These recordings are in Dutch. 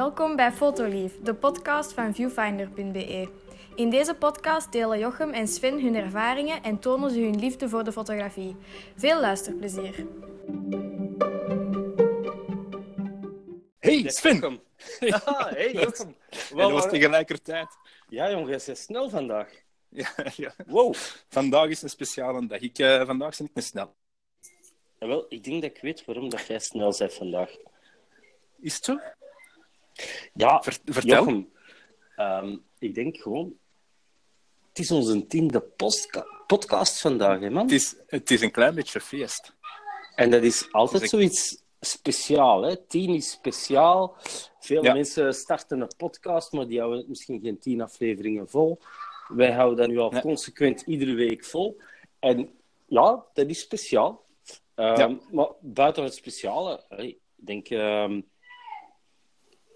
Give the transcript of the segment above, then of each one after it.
Welkom bij Fotolief, de podcast van viewfinder.be. In deze podcast delen Jochem en Sven hun ervaringen en tonen ze hun liefde voor de fotografie. Veel luisterplezier. Hey, Sven! Ah, hey, Jochem. En dat was tegelijkertijd. Ja, jongen, jij bent snel vandaag. Ja, ja. Wow. Vandaag is een speciale dag. Ik, eh, vandaag ben ik me snel. Wel, ik denk dat ik weet waarom dat jij snel bent vandaag. Is het zo? Ja, Ver- vertel. Jochem. Ehm, ik denk gewoon... Het is onze tiende podcast vandaag, hè, man. Het is, het is een klein beetje feest. En dat is altijd Dus zoiets speciaal, hè. Tien is speciaal. Veel Ja. mensen starten een podcast, maar die houden misschien geen tien afleveringen vol. Wij houden dat nu al consequent iedere week vol. En ja, dat is speciaal. Ehm, Ja. Maar buiten het speciale, ik denk... ehm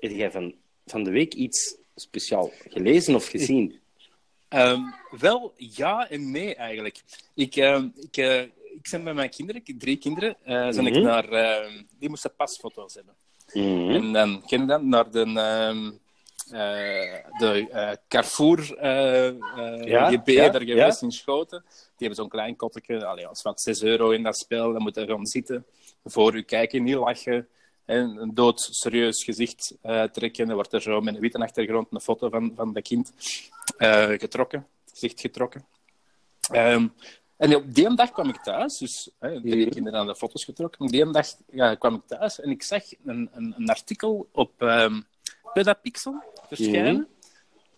heb jij van, van de week iets speciaal gelezen of gezien? Ehm, wel, ja en nee eigenlijk. Ik, ehm, ik, eh, ik ben met mijn kinderen, ik drie kinderen, zijn ik Mhm. naar, ehm, die moesten pasfoto's hebben. Mhm. En dan ken dat, naar de, eh, de Carrefour eh, Ja, GB ja, daar geweest in Schoten. Die hebben zo'n klein kottetje, allee, als wat 6 euro in dat spel, dan moet je gaan zitten, voor u kijken, niet lachen. En een dood serieus gezicht eh, trekken. Dan wordt er zo met een witte achtergrond een foto van, van dat kind eh, getrokken, gezicht getrokken. Ehm, en op die dag kwam ik thuis, dus hè, Mhm. kinderen aan de foto's getrokken. Op die dag ja, kwam ik thuis en ik zag een, een, een artikel op ehm Pedapixel verschijnen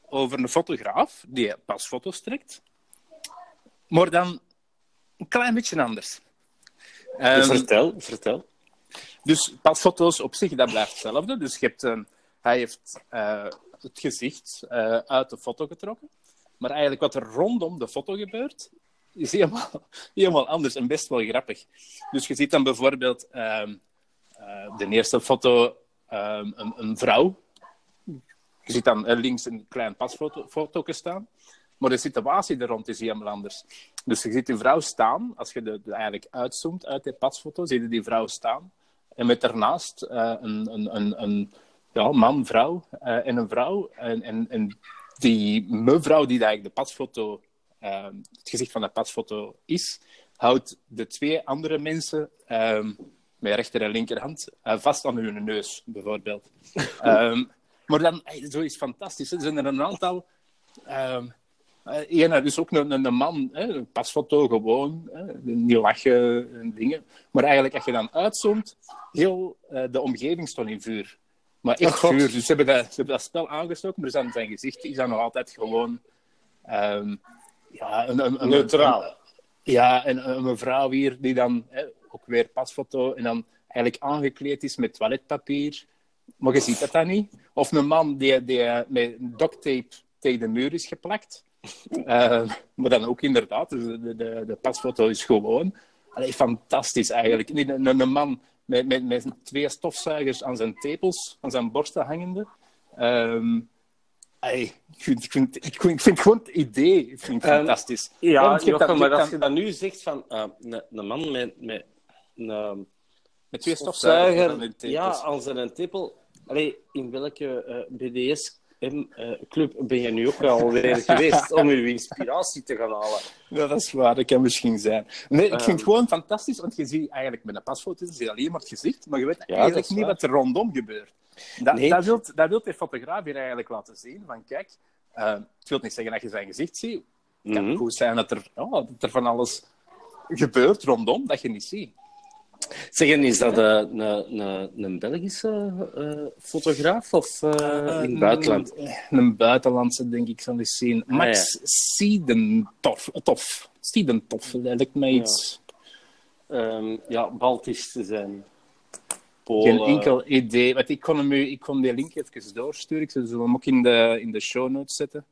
over een fotograaf die pasfoto's trekt, maar dan een klein beetje anders. Ehm, vertel, vertel. Dus pasfoto's op zich, dat blijft hetzelfde. Dus je hebt, eh, hij heeft eh, het gezicht eh, uit de foto getrokken. Maar eigenlijk wat er rondom de foto gebeurt, is helemaal, helemaal anders en best wel grappig. Dus je ziet dan bijvoorbeeld ehm, eh, de eerste foto ehm, een, een vrouw. Je ziet dan links een klein pasfoto foto staan. Maar de situatie er rond is helemaal anders. Dus je ziet die vrouw staan, als je de, de eigenlijk uitzoomt uit die pasfoto, zie je die vrouw staan. En met daarnaast eh, een, een, een, een ja, man, vrouw eh, en een vrouw. En, en, en die mevrouw die eigenlijk de pasfoto, eh, het gezicht van de pasfoto is, houdt de twee andere mensen ehm, met rechter en linkerhand vast aan hun neus, bijvoorbeeld. Ehm, maar dan, zo is fantastisch. Er zijn er een aantal. ehm eh, ene, dus ook een, een, een man, hè, een pasfoto gewoon, hè, niet lachen en dingen. Maar eigenlijk, als je dan uitzoomt, heel eh, de omgeving stond in vuur. Maar echt Oh, vuur. Dus ze hebben, dat, ze hebben dat spel aangestoken, maar zijn, zijn gezicht is dan nog altijd gewoon... ehm, ja, een, een, een- Neutraal. een- ja, en een mevrouw hier die dan hè, ook weer pasfoto en dan eigenlijk aangekleed is met toiletpapier. Maar je ziet dat dan niet. Of een man die, die eh, met duct tape tegen de muur is geplakt. Eh, maar dan ook inderdaad, de, de, de pasfoto is gewoon. Allee, fantastisch eigenlijk. Een, een, een man met, met, met twee stofzuigers aan zijn tepels, aan zijn borsten hangende. Ehm, allee, ik, vind, ik, vind, ik, vind, ik vind gewoon het idee ik vind het Ehm, fantastisch. Ja, Jochem, maar als je dan- nu zegt van eh, een, een man met, met een Met twee stofzuigers ja, aan zijn tippel. Allee, in welke eh, BDS-club ben je nu ook alweer geweest om je inspiratie te gaan halen? Ja, dat is waar, dat kan misschien zijn. Nee, ik vind Ehm. het gewoon fantastisch, want je ziet eigenlijk met een pasfoto zie je alleen maar het gezicht, maar je weet eigenlijk niet waar. wat er rondom gebeurt. Dat, Nee. dat, wil, dat wil de fotograaf hier eigenlijk laten zien, van kijk, eh, het wil niet zeggen dat je zijn gezicht ziet. Het kan Mhm. goed zijn dat er, ja, dat er van alles gebeurt rondom dat je niet ziet. Zeg, en is dat eh, een, een, een Belgische eh, fotograaf of eh, in het buitenland? Een, een buitenlandse, denk ik, eens zien. Ah, Max Siedentoff. Tof. Siedentoff, dat lijkt mij iets... Ehm, ja, Baltisch te zijn. Polen. Geen enkel idee. Want ik kon, hem, ik kon die link even doorsturen. Ik zal hem ook in de, in de show notes zetten.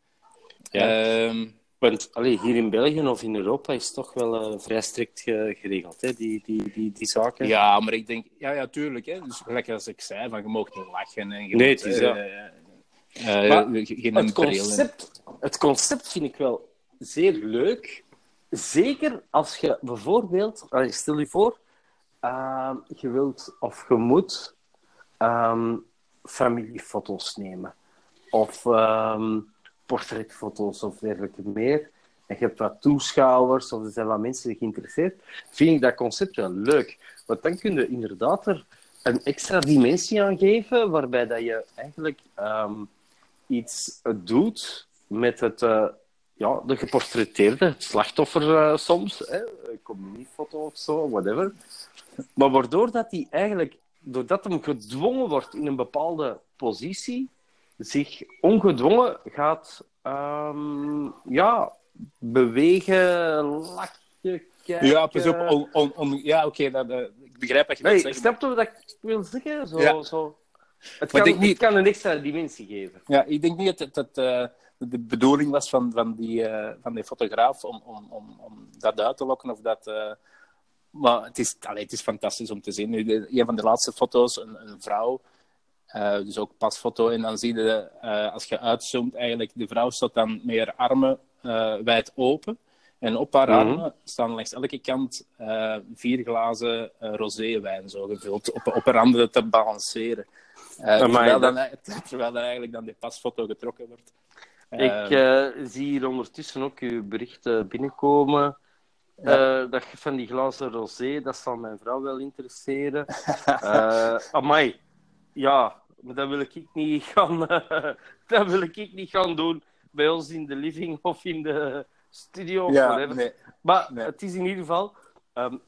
Ja. Ehm, Want allee, hier in België of in Europa is toch wel eh, vrij strikt ge- geregeld, hè, die, die, die, die zaken. ja, maar ik denk... Ja, ja, tuurlijk. Hè. Dus gelijk als ik zei, van, je mag niet lachen. En je Nee, het is eh, dat. eh, Maar ge- geen Het concept, het concept vind ik wel zeer leuk. Zeker als je bijvoorbeeld, stel je voor, ehm, je wilt of je moet ehm, familiefoto's nemen. Of ehm, portretfoto's of dergelijke meer. En je hebt wat toeschouwers of er zijn wat mensen geïnteresseerd. Vind ik dat concept wel leuk. Want dan kun je inderdaad er een extra dimensie aan geven, waarbij dat je eigenlijk ehm, iets doet met het, uh, ja, de geportretteerde, het slachtoffer uh, soms, hè, communiefoto of zo, whatever. Maar waardoor dat hij eigenlijk, doordat hem gedwongen wordt in een bepaalde positie, zich ongedwongen gaat um, ja, bewegen, lachen, kijken. Ja, pas op. On, on, on, ja, oké, okay, uh, ik begrijp wat je nee, zeggen. Snap je wat ik wil zeggen? Zo, ja. zo. Het, kan, het niet... kan een extra dimensie geven. Ja, ik denk niet dat het uh, de bedoeling was van, van, die, uh, van die fotograaf om, om, om, om dat uit te lokken of dat... Uh, maar het is, allee, het is fantastisch om te zien. Een van de laatste foto's, een, een vrouw, uh, dus ook pasfoto. En dan zie je, uh, als je uitzoomt, eigenlijk, de vrouw staat dan met haar armen uh, wijd open. En op haar mm -hmm. armen staan langs elke kant vier glazen roséwijn zo gevuld, op, op haar handen te balanceren. terwijl, dan, terwijl dan eigenlijk dan die pasfoto getrokken wordt. Ik zie hier ondertussen ook uw berichten binnenkomen. Ja. Uh, dat van die glazen rosé, dat zal mijn vrouw wel interesseren. uh, amai, ja, maar dat wil ik niet gaan, uh, dat wil ik niet gaan doen bij ons in de living of in de studio. Ja, nee. Maar Nee. het is in ieder geval, um,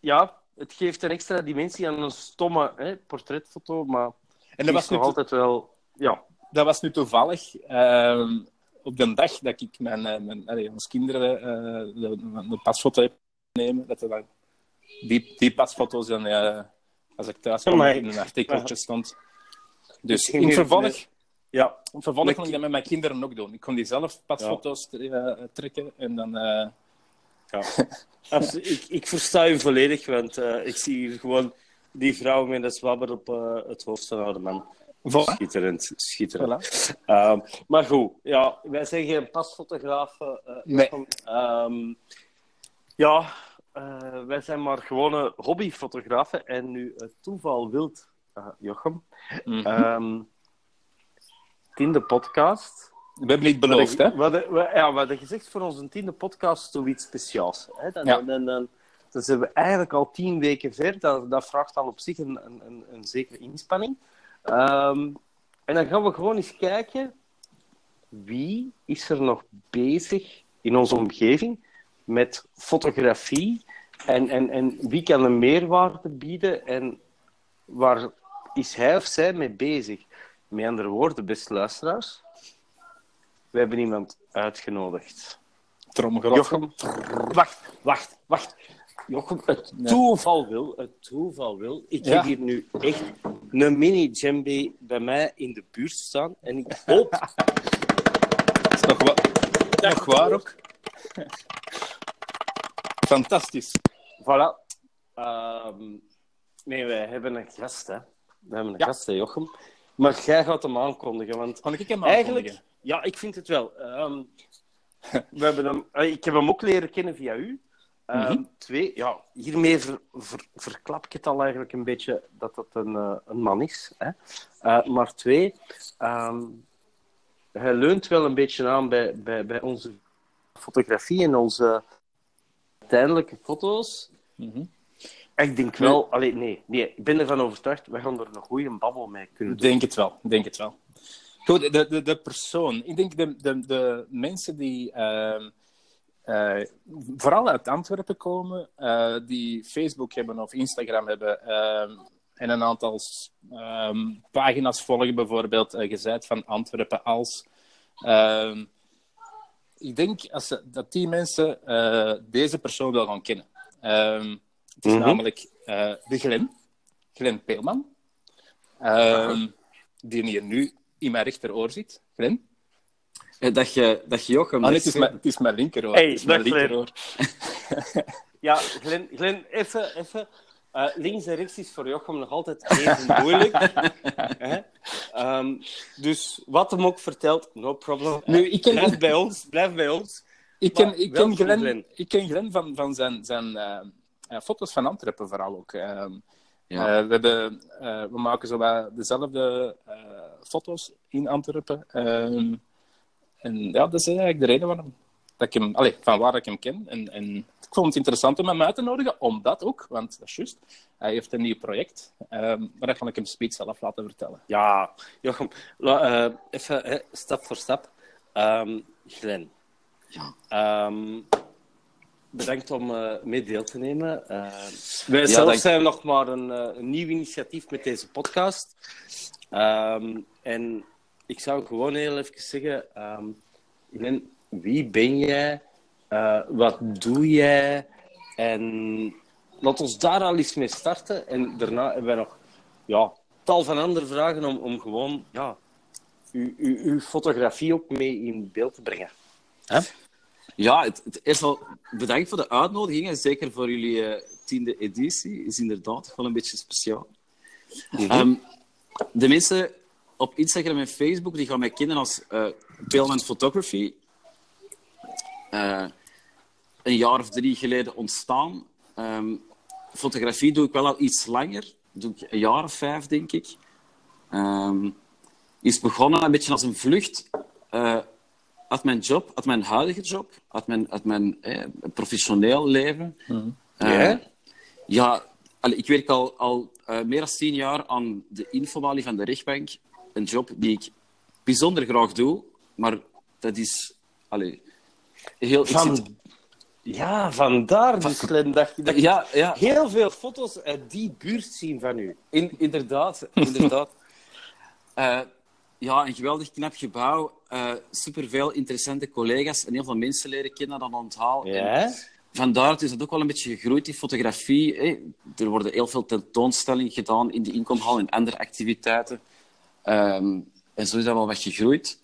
ja, het geeft een extra dimensie aan een stomme hè, portretfoto, maar En dat is was, nu nog altijd wel, ja. dat was nu toevallig ehm, op de dag dat ik mijn, eh, mijn, allee, ons kinderen eh, de, de pasfoto heb nemen, dat er dan die, die pasfoto's dan, als ik thuis kwam, in een artikeltje stond. Dus in vervolg, Ja, met kon ik dat met mijn kinderen ook doen. Ik kon die zelf pasfoto's eh, trekken en dan... eh, ja. Absoluut. Ik, ik versta u volledig, want eh, ik zie hier gewoon die vrouw met een zwabber op het hoofd van haar man. Voilà. Schitterend, schitterend. Voilà. Ehm, maar goed, ja, wij zijn geen pasfotografen. Nee. Ehm, ja, wij zijn maar gewone hobbyfotografen. En nu het toeval wilt, eh, Jochem, ehm, tiende podcast. We hebben niet beloofd, hè? We hadden, we, ja, we hadden gezegd voor onze tiende podcast zoiets speciaals. Hè? Dan, Ja. dan, dan, dan zijn we eigenlijk al tien weken ver. Dat, dat vraagt al op zich een, een, een, een zekere inspanning. Ehm, en dan gaan we gewoon eens kijken wie is er nog bezig in onze omgeving met fotografie en, en, en wie kan een meerwaarde bieden en waar is hij of zij mee bezig? Met andere woorden, beste luisteraars, we hebben iemand uitgenodigd. Tromgerot. Jochem, wacht, wacht, wacht. Jochem, het toeval wil, het toeval wil. Ik Ja. heb hier nu echt een mini djembe bij mij in de buurt staan. En ik hoop... is nog, wa nog waar ook. Fantastisch. voilà. Ehm, nee, wij hebben een gast, hè. We hebben een Ja. gast, hè, Jochem. Maar jij gaat hem aankondigen, want Kan ik hem Eigenlijk, aankondigen? ja, ik vind het wel. Ehm, we hebben hem, eh, ik heb hem ook leren kennen via u. Ehm, Mhm. Twee, ja, hiermee ver- ver- verklap ik het al eigenlijk een beetje dat het een, eh, een man is. Hè? Eh, maar twee, ehm, hij leunt wel een beetje aan bij, bij, bij onze fotografie en onze uiteindelijke foto's. Mhm. Ik denk wel, allee, nee, nee, ik ben ervan overtuigd, we gaan er een goede babbel mee kunnen Ik doen. denk het wel. Denk het wel. Goed, de, de, de persoon. Ik denk de, de, de mensen die ehm, eh, vooral uit Antwerpen komen, eh, die Facebook hebben of Instagram hebben ehm, en een aantal ehm, pagina's volgen, bijvoorbeeld uh, van Antwerpen als. ik denk als dat die mensen deze persoon wel gaan kennen. Het is Mhm. namelijk eh, de Glen, Glen Peelman. Ehm, die hier nu in mijn rechteroor zit. Glen? Eh, Dat je, dat je Jochem... Ah, nee, dat het, is mijn, het is mijn linkeroor. Hey, het is mijn linkeroor. Ja, Glen, Glen even, even. Eh, links en rechts is voor Jochem nog altijd even moeilijk. Hè? Ehm, dus wat hem ook vertelt, no problem. Nu, ik ken- Blijf bij ons, blijf bij ons. Ik ken, Maar ik ken Glen, Glen. ik ken Glen van, van zijn, zijn eh, eh, foto's van Antwerpen vooral ook. Ehm, Ja. Eh, we, hebben, eh, we maken zo wat dezelfde eh, foto's in Antwerpen. Ehm, en ja, dat is eigenlijk de reden waarom dat ik hem, van waar ik hem ken. En, en ik vond het interessant om hem uit te nodigen, omdat ook, want dat is juist, hij heeft een nieuw project. ehm maar dat kan ik hem speed zelf laten vertellen. Ja, Jochem, la- eh, even hè, stap voor stap. Ehm Glenn, Ja. ehm, bedankt om eh, mee deel te nemen. Eh, wij Ja, zelf dank- zijn nog maar een, eh, een nieuw initiatief met deze podcast. Ehm, en ik zou gewoon heel even zeggen, Glenn, wie ben jij? Wat doe jij? En laat ons daar al eens mee starten. En daarna hebben wij nog ja, tal van andere vragen om, om gewoon ja, uw, uw, uw fotografie ook mee in beeld te brengen. Hè? Ja, het, het eerst al bedankt voor de uitnodiging. En zeker voor jullie eh, tiende editie. Is inderdaad wel een beetje speciaal. Ehm, de mensen op Instagram en Facebook die gaan mij kennen als eh Paleman Photography. Eh, een jaar of drie geleden ontstaan. Ehm, fotografie doe ik wel al iets langer. Doe ik een jaar of vijf, denk ik. Ehm, is begonnen een beetje als een vlucht uit mijn job, uit mijn huidige job, uit mijn, uit mijn eh, professioneel leven. Eh, Ja? ja, allee, ik werk al, al eh, meer dan tien jaar aan de infobalie van de rechtbank. Een job die ik bijzonder graag doe, maar dat is allee, heel... ik zit- Van, ja, vandaar dus, Glenn, dat je dat ja, ja, heel veel foto's uit die buurt zien van u. In, inderdaad, inderdaad. Eh, ja, een geweldig knap gebouw. eh superveel interessante collega's en heel veel mensen leren kennen aan onthaal. En Ja? vandaar is het ook wel een beetje gegroeid, die fotografie. hè. Er worden heel veel tentoonstellingen gedaan in de inkomhal en andere activiteiten. Ehm, en zo is dat wel wat gegroeid.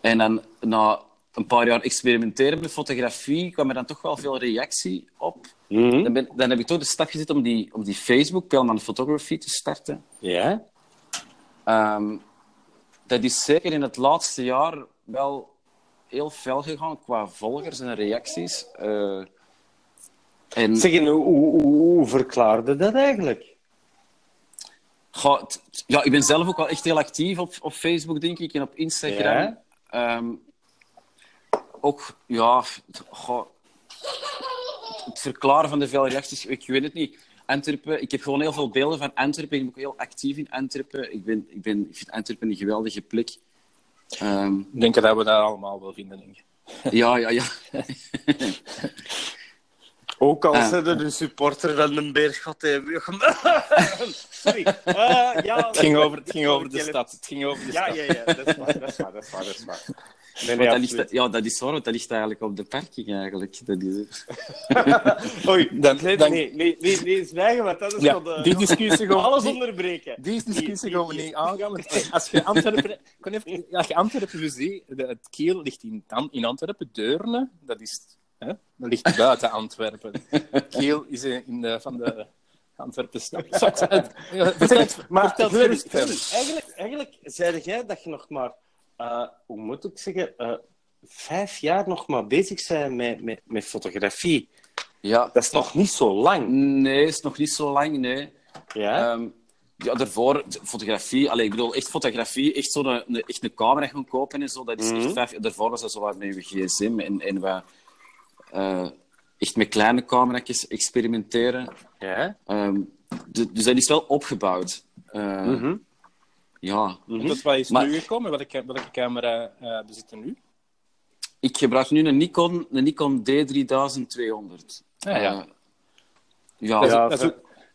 En dan na een paar jaar experimenteren met fotografie kwam er dan toch wel veel reactie op. Mhm. Dan, ben, dan heb ik toch de stap gezet om die, om die Facebook, Pelman Photography, te starten. Ja? Ehm, dat is zeker in het laatste jaar wel heel fel gegaan qua volgers en reacties. Eh, en Zeg, en hoe, hoe, hoe verklaarde dat eigenlijk? Goh, ja, ik ben zelf ook wel echt heel actief op, op Facebook, denk ik, en op Instagram. Ja? Ehm, ook, ja, goh, het verklaren van de vele reacties, ik weet het niet. Antwerpen, ik heb gewoon heel veel beelden van Antwerpen. Ik ben ook heel actief in Antwerpen. Ik, ben, ik, ben, ik vind Antwerpen een geweldige plek. Ehm, Ik denk dat we dat allemaal wel vinden. Denk ik. ja, ja, ja. Ook al zijn er een supporter van de Beerschot hebben. Sorry. Eh, ja, Het ging over, het ging over de stad. Het ging over de Ja, stad. ja, ja. Dat is waar, dat is waar, dat is waar. Dat is waar. Nee, nee, dat ligt, ja, dat is waar, want dat ligt eigenlijk op de parking. Eigenlijk. Dat is, Oei, Dan- nee, dan- nee, nee, nee, nee, zwijgen, want dat is Ja, van de... die discussie gewoon- Alles onderbreken. Die discussie Die- gaan we niet aangaan. Want als je Antwerpen, kon even, als je Antwerpen ziet, de, het kiel ligt in, in Antwerpen, Deurne, dat, is, hè, dat ligt buiten Antwerpen. Kiel is in de, van de Antwerpen stad. Ja, vertel het- Maar vertel het Glenn, gerust Glenn, verder. eigenlijk, eigenlijk zei jij eh, hoe moet ik zeggen, eh, vijf jaar nog maar bezig bent met, met, met fotografie. ja. Dat is nog niet zo lang. Nee, is nog niet zo lang, nee. Ja? Ehm, ja, daarvoor, de fotografie, allee, ik bedoel, echt fotografie, echt zo'n een, echt een camera gaan kopen en zo, dat is Mhm. echt vijf, daarvoor was dat zo wat met je gsm en, en we eh, echt met kleine camera's experimenteren. ja? Ehm, du- dus dat is wel opgebouwd. Mhm. Ja, Dat is wat is Maar- nu gekomen. Welke, welke camera eh bezit je nu? ik gebruik nu een Nikon, een Nikon D3200. Ah, ja. Eh, ja, Dat is- Ja, dat is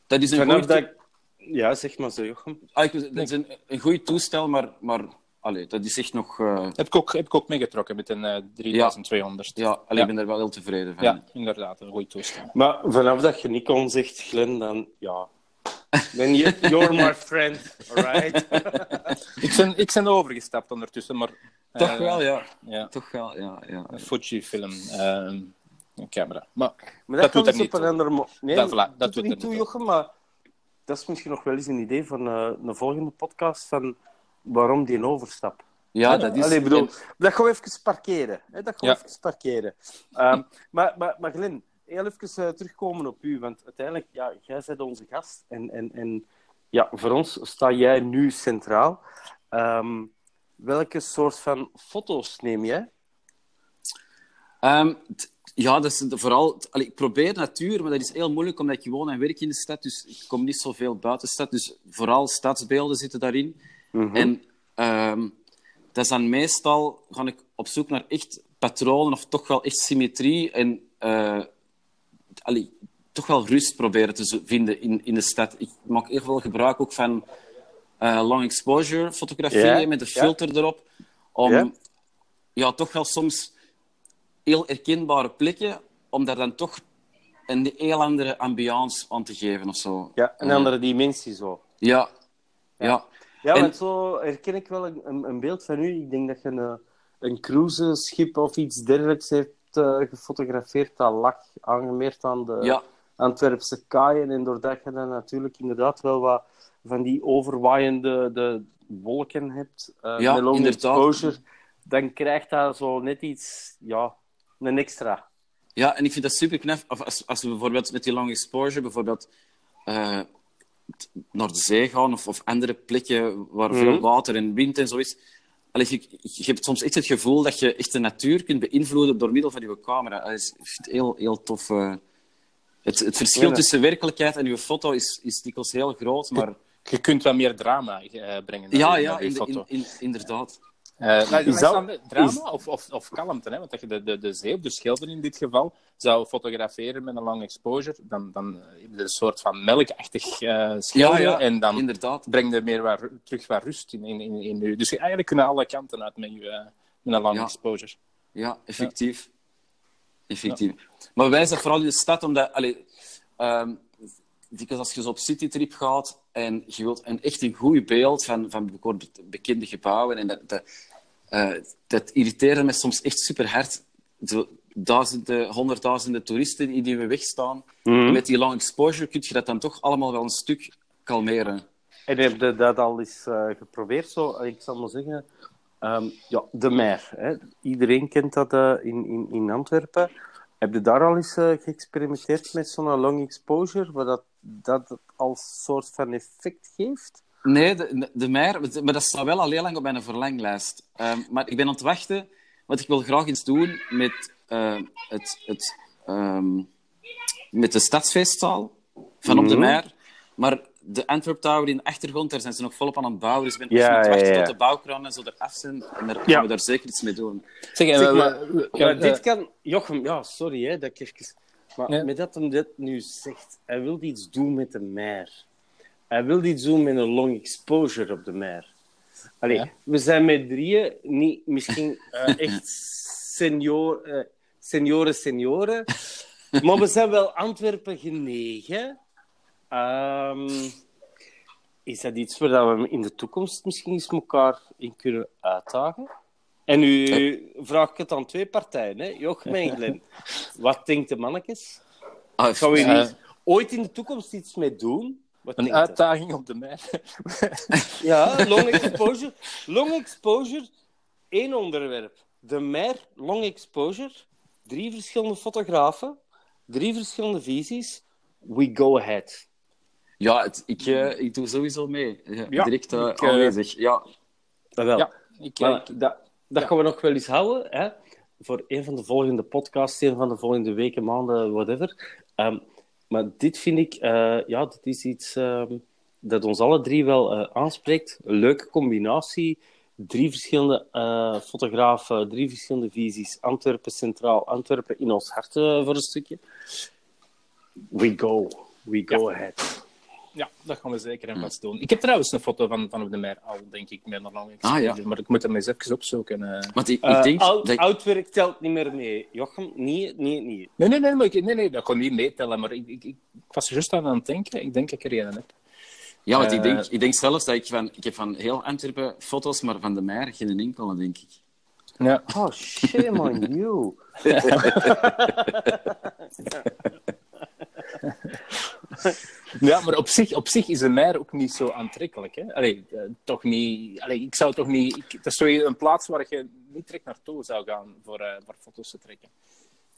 dat is een Vanaf goed... dat ik... Ja, zeg maar zo, Jochem. Ah, ik- dat is een, een goed toestel, maar, maar allee, dat is echt nog... eh, heb ik ook, heb ik ook meegetrokken met een eh 3200. ja, allee, Ja. ik ben daar wel heel tevreden van. Ja, inderdaad, een goed toestel. Maar vanaf dat je Nikon zegt, Glenn, dan... Ja. Ben je... You're my friend, alright? Ik ben, ik ben overgestapt ondertussen, maar... Toch eh, wel, ja. Ja, Toch wel, ja. ja. een Fujifilm eh, camera. Maar Maar Dat kan doet er dus niet op een toe. ander mo- Nee, Dat dat, vla- dat doet er niet toe, Jochem, maar dat is misschien nog wel eens een idee van eh, een volgende podcast van waarom die overstap. Ja, dat is... Allee, bedoel, en- dat gaan we even parkeren. Hè? Dat gaan we Ja. even parkeren. Ehm, maar, maar, maar Glenn, heel even eh, terugkomen op u, want uiteindelijk, ja, jij bent onze gast en, en, en ja, voor ons sta jij nu centraal. Ehm, welke soort van foto's neem jij? Ehm, ja, dat is vooral... allee, ik probeer natuur, maar dat is heel moeilijk omdat ik woon en werk in de stad. Dus ik kom niet zoveel buiten de stad. Dus vooral stadsbeelden zitten daarin. En ehm, dat is dan meestal... Ga ik op zoek naar echt patronen of toch wel echt symmetrie. En eh, allee, toch wel rust proberen te vinden in, in de stad. Ik maak heel veel gebruik ook van eh, long exposure fotografieën met een filter erop. Om Ja. ja, toch wel soms heel herkenbare plekken, om daar dan toch een heel andere ambiance aan te geven of zo. Ja, een Eh, andere dimensie zo. Ja. Ja. Ja, En- want zo herken ik wel een, een, een beeld van u. Ik denk dat je een, een cruiseschip of iets dergelijks hebt eh, gefotografeerd. Dat lag aangemeerd aan de Ja. Antwerpse kaaien. En doordat je dan natuurlijk inderdaad wel wat van die overwaaiende de wolken hebt, eh Ja, met long inderdaad. exposure, dan krijgt dat zo net iets, ja, een extra. Ja, en ik vind dat super knap. Als, als we bijvoorbeeld met die long exposure bijvoorbeeld eh, naar de zee gaan of, of andere plekken waar veel Mhm. water en wind en zo is. Allee, je, je hebt soms echt het gevoel dat je echt de natuur kunt beïnvloeden door middel van je camera. Dat is, heel, heel tof. eh. het, het verschil Ja, tussen werkelijkheid en je foto is, is dikwijls heel groot, maar... Je kunt wat meer drama eh, brengen. Ja, ja, in, in, in, inderdaad. Nou, Is is dat- drama is- of, of, of kalmte? Hè? Want dat je de, de, de zee, of de schilder in dit geval, zou fotograferen met een long exposure, dan, dan eh, heb je een soort van melkachtig eh schilder. Ja, ja, en dan inderdaad. breng je meer wat, terug wat rust in, in, in, in je. Dus je eigenlijk kunnen alle kanten uit met, je, eh, met een long Ja. exposure. Ja, effectief. Effectief. Maar wij zijn vooral in de stad omdat... Allee, dikwijls als je zo op citytrip gaat en je wilt een, echt een goed beeld van, van bekende gebouwen, en dat, dat, eh, dat irriteerde me soms echt super hard. Zo duizenden, honderdduizenden toeristen die in je weg staan. En met die long exposure kun je dat dan toch allemaal wel een stuk kalmeren. En heb je dat al eens eh, geprobeerd? Zo, ik zal maar zeggen, ehm, ja, de Mer. Hè? Iedereen kent dat eh, in, in, in Antwerpen. Heb je daar al eens eh, geëxperimenteerd met zo'n long exposure, waar dat, dat als soort van effect geeft? Nee, de, de Meijer, maar dat staat wel al heel lang op mijn verlanglijst. Ehm, maar ik ben aan het wachten, want ik wil graag iets doen met, eh, het, het, ehm, met de stadsfeestzaal van op de Mhm. Meijer. Maar de Antwerp Tower in de achtergrond, daar zijn ze nog volop aan het bouwen. Dus ik ben Ja, echt wachten ja, ja. tot de bouwkranen zo eraf zijn. En daar gaan Ja. we daar zeker iets mee doen. Zeg, maar, we- dit kan... Jochem, ja, sorry hè, dat ik even... Maar Ja. met dat hij dit nu zegt, hij wil iets doen met de mer. Hij wil iets doen met een long exposure op de mer. Allee, Ja. we zijn met drieën, niet misschien eh, echt senior, eh, senioren, senioren, maar we zijn wel Antwerpen genegen. Ehm, is dat iets waar we in de toekomst misschien eens elkaar in kunnen uitdagen? En nu vraag ik het aan twee partijen, hè? Jochem en Glenn. Wat denkt de mannetjes? Ah, Gaan we hier Eh, niet ooit in de toekomst iets mee doen? Wat een je? uitdaging op de mer. Ja, long exposure. Long exposure, één onderwerp. De mer, long exposure. Drie verschillende fotografen, drie verschillende visies. We go ahead. Ja, het- ik, eh, ik doe sowieso mee. Ja, Ja, direct eh, ik, eh, aanwezig. Ja. Jawel. Ja, ik, Maar ik- dat dat gaan we nog wel eens houden. Hè? Voor een van de volgende podcasts, een van de volgende weken, maanden, whatever. Ehm, maar dit vind ik, eh, ja, dit is iets ehm, dat ons alle drie wel eh, aanspreekt. Een leuke combinatie. Drie verschillende eh, fotografen, drie verschillende visies. Antwerpen centraal, Antwerpen in ons hart eh, voor een stukje. We go. We go ahead. Ja, dat gaan we zeker en vast doen. Ik heb trouwens een foto van, van op de mer al, denk ik, met een long Ah, ja. Maar ik moet hem eens even opzoeken. eh. Want ik, ik Eh, denk... oud, dat- oud werk telt niet meer mee. Jochem, niet, niet, niet. Nee, nee, nee, maar ik, nee, nee, dat kon niet meetellen. Maar ik, ik, ik was er juist aan aan het denken. Ik denk dat ik er een heb. Ja, want ik, Eh, denk, ik denk zelfs dat ik van... Ik heb van heel Antwerpen foto's, maar van de Meijer geen enkele, denk ik. Ja. Oh, shame on you. ja, maar op zich, op zich is de mer ook niet zo aantrekkelijk. Hè? Allee, eh, toch niet... Allee, ik zou toch niet... Ik, dat is zo een plaats waar je niet direct naartoe zou gaan voor, eh, voor foto's te trekken.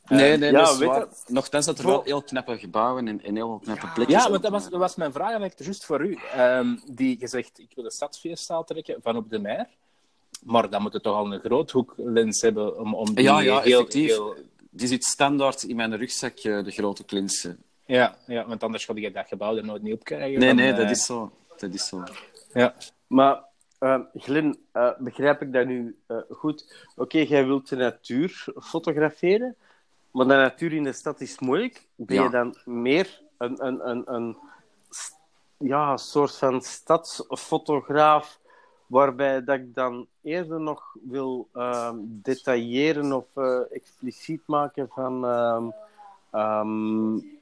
Nee, nee, ja, dat is weet je- Nochtans dat er wel heel knappe gebouwen en, en heel knappe plekjes Ja, want dat was, dat was mijn vraag eigenlijk juist voor u. Ehm, die gezegd, ik wil de stadsfeestzaal trekken van op de Meer. Maar dan moet het toch al een groothoeklens hebben om, om die Ja, ja, heel, effectief. heel- Die zit standaard in mijn rugzak, eh, de grote klinsen. Ja, ja, want anders ga je dat gebouw er nooit niet op krijgen. Nee, Dan, nee, eh, dat is zo. Dat is zo. Ja. Maar, uh, Glenn, uh, begrijp ik dat nu uh, goed? Oké, okay, jij wilt de natuur fotograferen, maar de natuur in de stad is moeilijk. Ben Ja. je dan meer een, een, een, een ja, soort van stadsfotograaf, waarbij dat ik dan eerder nog wil um, detailleren of uh, expliciet maken van um,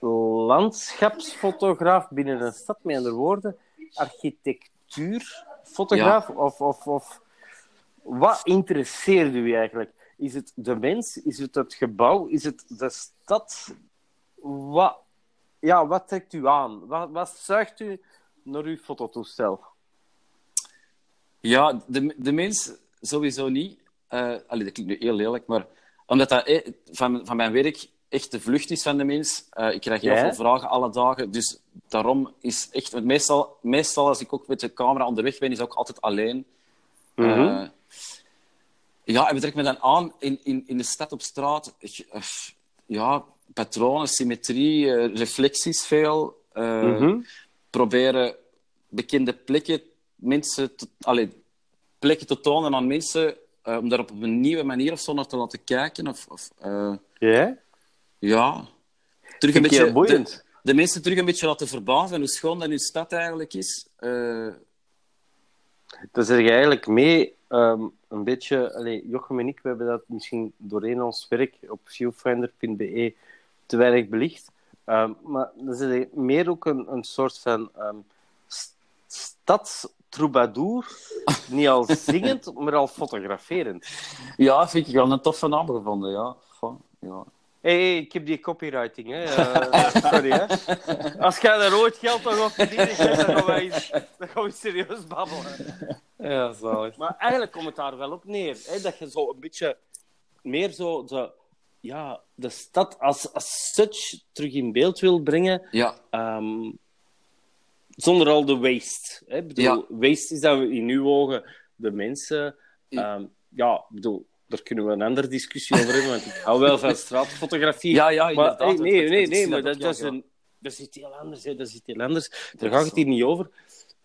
landschapsfotograaf binnen een stad, met andere woorden, architectuurfotograaf? Ja. Of, of, of wat interesseert u eigenlijk? Is het de mens? Is het het gebouw? Is het de stad? Wat, ja, wat trekt u aan? Wat, wat zuigt u naar uw fototoestel? Ja, de, de mens sowieso niet. Uh, allee, dat klinkt nu heel lelijk, maar omdat dat eh, van, van mijn werk echt de vlucht is van de mens. Uh, ik krijg heel Ja? veel vragen alle dagen. Dus daarom is echt... Want meestal, meestal als ik ook met de camera onderweg ben, is ook altijd alleen. Mhm. Uh, ja, en betrek me dan aan in, in, in de stad op straat. Ik, uh, ja, patronen, symmetrie, reflecties veel. Mhm. Proberen bekende plekken, mensen te, allee, plekken te tonen aan mensen, om daar op een nieuwe manier of zo naar te laten kijken. Of, of, ja? Terug een beetje... je boeiend? De, de, mensen terug een beetje laten verbazen hoe schoon dat hun stad eigenlijk is. Uh... Daar zeg je eigenlijk mee um, een beetje... Allez, Jochem en ik, we hebben dat misschien doorheen ons werk op viewfinder.be te weinig belicht. Um, maar dan is meer ook een, een soort van um, stadstroubadour. Niet al zingend, maar al fotograferend. Ja, vind ik wel een toffe naam gevonden, ja. Goh, ja. Hé, hey, ik heb die copywriting, hè. Uh, sorry, hè. Als jij daar ooit geld nog op verdient, dan gaan we, iets, dan gaan we serieus babbelen. Ja, zalig. Maar eigenlijk komt het daar wel op neer. Hè? Dat je zo een beetje meer zo de, ja, de stad als, als such terug in beeld wil brengen. Ja. Um, zonder al de waste. Hè? Bedoel, Ja. Waste is dat in uw ogen de mensen... Um, ja, bedoel, daar kunnen we een andere discussie over hebben, want ik hou wel van straatfotografie. Ja, ja, maar, hey, nee, nee, nee, het- maar dat dat, is een, dat is iets heel anders. Hè. Dat is iets heel anders. Daar gaat het hier niet over.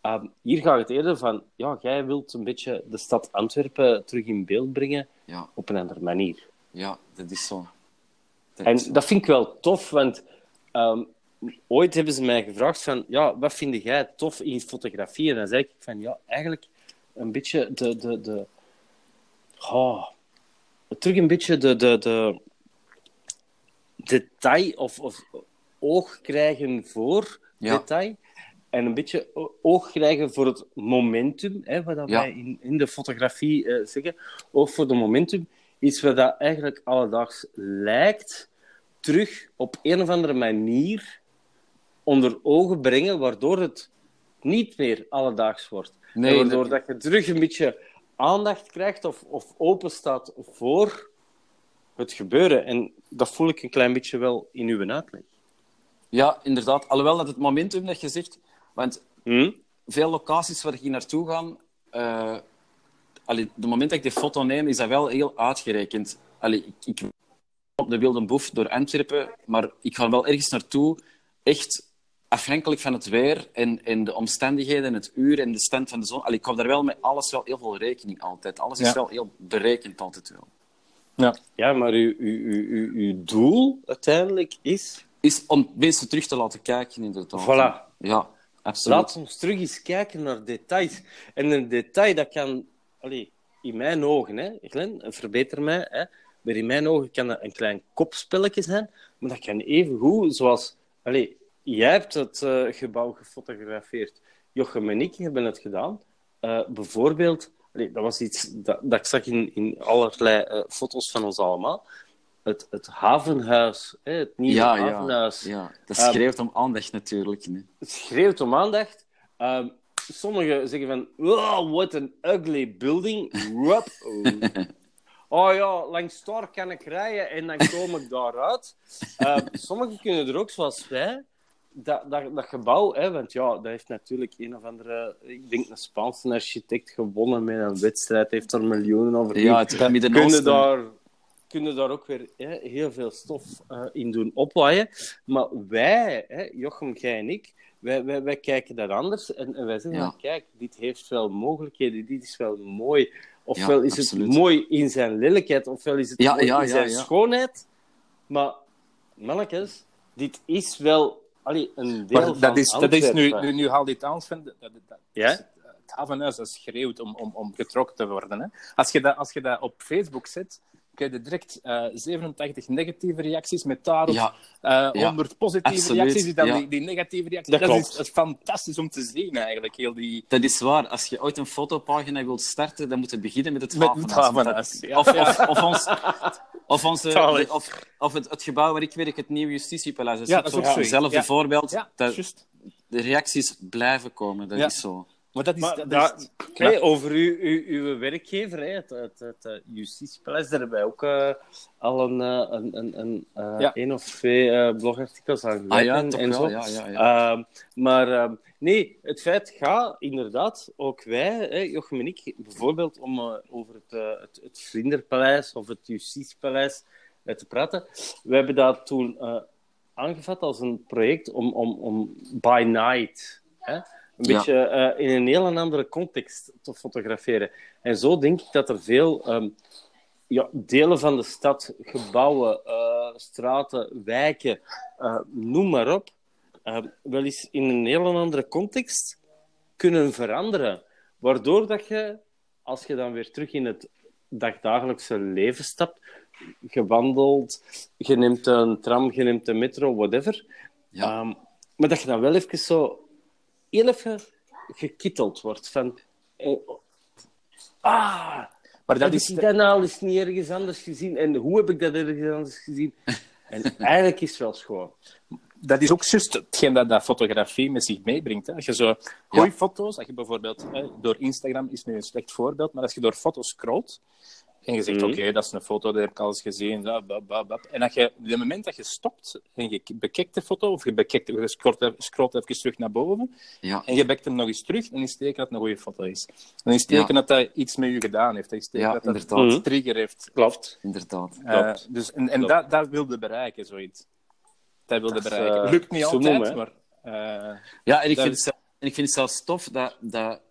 Um, hier gaat het eerder van, ja, jij wilt een beetje de stad Antwerpen terug in beeld brengen Ja, op een andere manier. ja, dat is zo. Dat En is zo. dat vind ik wel tof, want um, ooit hebben ze mij gevraagd van, ja, wat vind jij tof in fotografie? En dan zei ik van, ja, eigenlijk een beetje de... de, de oh, terug een beetje de, de, de detail of, of oog krijgen voor Ja. detail. En een beetje oog krijgen voor het momentum, hè, wat dat Ja. wij in, in de fotografie eh, zeggen. Oog voor het momentum. Iets wat dat eigenlijk alledaags lijkt, terug op een of andere manier onder ogen brengen, waardoor het niet meer alledaags wordt. Nee, En waardoor dat- dat je terug een beetje aandacht krijgt of, of open staat voor het gebeuren. En dat voel ik een klein beetje wel in uw uitleg. Ja, inderdaad. Alhoewel dat het momentum dat je zegt... Want Hm? veel locaties waar ik hier naartoe ga... eh allee, de moment dat ik de foto neem, is dat wel heel uitgerekend. Allee, ik, ik op de Wilde Boef door Antwerpen, maar ik ga wel ergens naartoe, echt afhankelijk van het weer en, en de omstandigheden, en het uur en de stand van de zon. Allee, ik hou daar wel met alles wel heel veel rekening altijd. Alles is wel heel berekend altijd wel. Ja. Ja, maar uw, uw, uw, uw, uw doel uiteindelijk is... Is om mensen terug te laten kijken, inderdaad. Voilà. Ja, absoluut. Laat ons terug eens kijken naar details. En een detail dat kan, allee, in mijn ogen, hè, Glenn, verbeter mij, hè, maar in mijn ogen kan dat een klein kopspelletje zijn, maar dat kan even goed, zoals, allee, jij hebt het eh, gebouw gefotografeerd, Jochem en ik hebben het gedaan. Eh, bijvoorbeeld, allee, dat was iets dat, dat ik zag in, in allerlei eh, foto's van ons allemaal. Het, het havenhuis, hè, het nieuwe ja, havenhuis ja, dat Ehm, schreeuwt om aandacht natuurlijk. hè. het schreeuwt om aandacht. Ehm, sommigen zeggen van, wow, what an ugly building. Rup. oh ja, langs daar kan ik rijden en dan kom ik daaruit. Uh, sommigen kunnen er ook, zoals wij, dat, dat, dat gebouw, hè, want ja, dat heeft natuurlijk een of andere, ik denk een Spaanse architect gewonnen met een wedstrijd, heeft er miljoenen over. Ja, het kunnen daar kunnen daar ook weer hè, heel veel stof uh, in doen opwaaien. Maar wij, hè, Jochem, jij en ik, wij, wij, wij kijken dat anders. En, en wij zeggen, ja. kijk, dit heeft wel mogelijkheden, dit is wel mooi. Ofwel ja, is absoluut. het mooi in zijn lelijkheid, ofwel is het ja, mooi ja, in zijn schoonheid. Maar, mannetjes, dit is wel allee, een deel maar dat is, dat is nu, nu, nu haal dit aan. Dat, dat, dat- Ja? Het havenhuis dat schreeuwt om, om, om getrokken te worden. Hè. Als, je dat, als je dat op Facebook zet, krijg je direct eh 87 negatieve reacties met daarop Ja, eh, ja. 100 positieve Absoluut, reacties. Die, dan ja. die, die negatieve reacties. Dat is, is fantastisch om te zien, eigenlijk. Heel die... dat is waar. Als je ooit een fotopagina wilt starten, dan moet je beginnen met het havenhuis. Of, of, of, ons, of, onze, of, of het, het gebouw waar ik werk, het nieuwe justitiepaleis. Dat is Ja, dat is hetzelfde voorbeeld. Dat, de reacties blijven komen, dat is zo. Maar dat is... Maar dat is Hey, over uw, uw, uw werkgever, hè, het, het, het, eh, Justitiepaleis, daar hebben wij ook eh, al een, eh, een, een, een, eh, Ja. één of twee eh, blogartikels aan Ah gewijd ja, en, toch en wel. zo. Ja, ja, ja. Ehm, maar ehm, nee, het feit gaat inderdaad, ook wij, hè, Jochem en ik, bijvoorbeeld om eh, over het, eh, het, het Vlinderpaleis of het Justitiepaleis eh, te praten. We hebben dat toen eh, aangevat als een project om, om, om by night hè, een Ja. beetje eh, in een heel andere context te fotograferen. En zo denk ik dat er veel ehm, ja, delen van de stad, gebouwen, eh, straten, wijken, eh, noem maar op, eh, wel eens in een heel andere context kunnen veranderen. Waardoor dat je, als je dan weer terug in het dagdagelijkse leven stapt, gewandeld, je neemt een tram, je neemt een metro, whatever. Ja. Ehm, maar dat je dan wel even zo even gekitteld wordt van... eh, ah, maar dat heb is... ik dat nou al eens niet ergens anders gezien? En hoe heb ik dat ergens anders gezien? En eigenlijk is het wel schoon. dat is ook juist hetgeen dat, dat fotografie met zich meebrengt. Hè. Als je zo goeie foto's, als je bijvoorbeeld hè, door Instagram is nu een slecht voorbeeld, maar als je door foto's scrolt en je zegt, Mhm. oké, dat is een foto, die heb ik al eens gezien, ja, bab, bab, bab. en dat je, op het moment dat je stopt en je bekijkt de foto, of je, bekijkt, je scrolt, even- scrolt even terug naar boven, Ja. en je bekt hem nog eens terug, dan is het teken dat het een goede foto is. Dan is het teken Ja. dat dat iets met je gedaan heeft. Dat is teken Ja, dat dat inderdaad. een trigger heeft. Klopt. Inderdaad. Eh, Klopt. dus, en en Klopt. dat, dat wilde bereiken, zoiets. Dat wilde Dat bereiken. eh, Lukt niet altijd, noemen, maar... eh, Ja, en ik, Dat- vind zelf- en ik vind het zelfs tof dat, dat,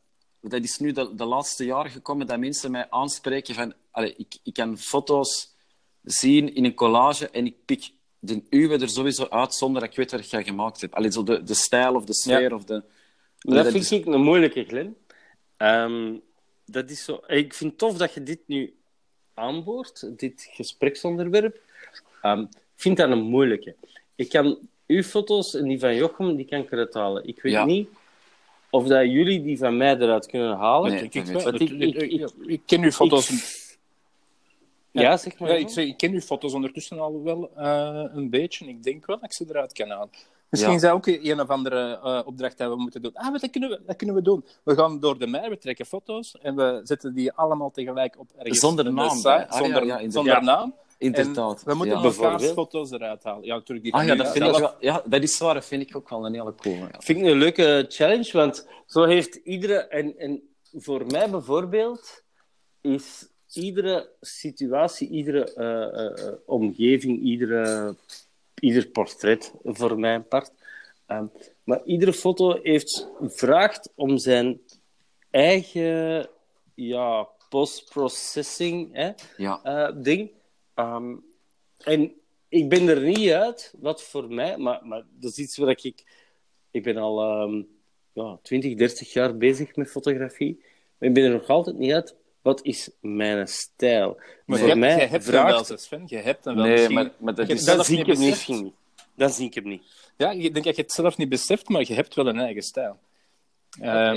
dat is nu de, de laatste jaren gekomen dat mensen mij aanspreken van, allee, ik, ik kan foto's zien in een collage en ik pik de uwe er sowieso uit zonder dat ik weet wat ik gemaakt heb. Allee, zo de, de stijl of de sfeer of de... Maar dat dat vind is- ik een moeilijke, Glen. Ehm, dat is zo... Ik vind het tof dat je dit nu aanboort, dit gespreksonderwerp. Ehm, ik vind dat een moeilijke. Ik kan uw foto's en die van Jochem, die kan ik eruit halen. Ik weet Ja. niet of dat jullie die van mij eruit kunnen halen. Nee. Ik- ik- ik- ik ken uw foto's... Ja, zeg maar. Ja, ik, ik ken uw foto's ondertussen al wel eh, een beetje. Ik denk wel dat ik ze eruit kan halen. Misschien Ja. is dat ook een of andere eh, opdracht dat we moeten doen. Ah, maar dat kunnen, we, dat kunnen we doen. We gaan door de mei, we trekken foto's en we zetten die allemaal tegelijk op ergens. Zonder naam, site? Ah, zonder, ja, inderdaad. zonder Ja. naam. Inderdaad. En we moeten elkaars Bijvoorbeeld. foto's eruit halen. Ja, natuurlijk die Ah ja, dat, vind ik zelf. wel, ja, dat is waar. Dat vind ik ook wel een hele cool. Ja. vind ik een leuke challenge, want zo heeft iedere... En, en voor mij bijvoorbeeld is iedere situatie, iedere eh, eh, eh, omgeving, iedere, ieder portret voor mij apart. Ehm, maar iedere foto heeft, vraagt om zijn eigen ja, post-processing hè, Ja. ding. Ehm, en ik ben er niet uit wat voor mij, maar, maar dat is iets waar ik. Ik ben al ehm, ja, 20, 30 jaar bezig met fotografie. Maar ik ben er nog altijd niet uit. Wat is mijn stijl? Maar voor je, mij hebt- je hebt hem wel, zo, Sven. Je hebt hem wel. Nee, Misschien- maar, maar dat is... zelf zie ik hem niet. beseft. misschien niet. Dan zie ik hem niet. Ja, ik denk dat je het zelf niet beseft, maar je hebt wel een eigen stijl. Eh,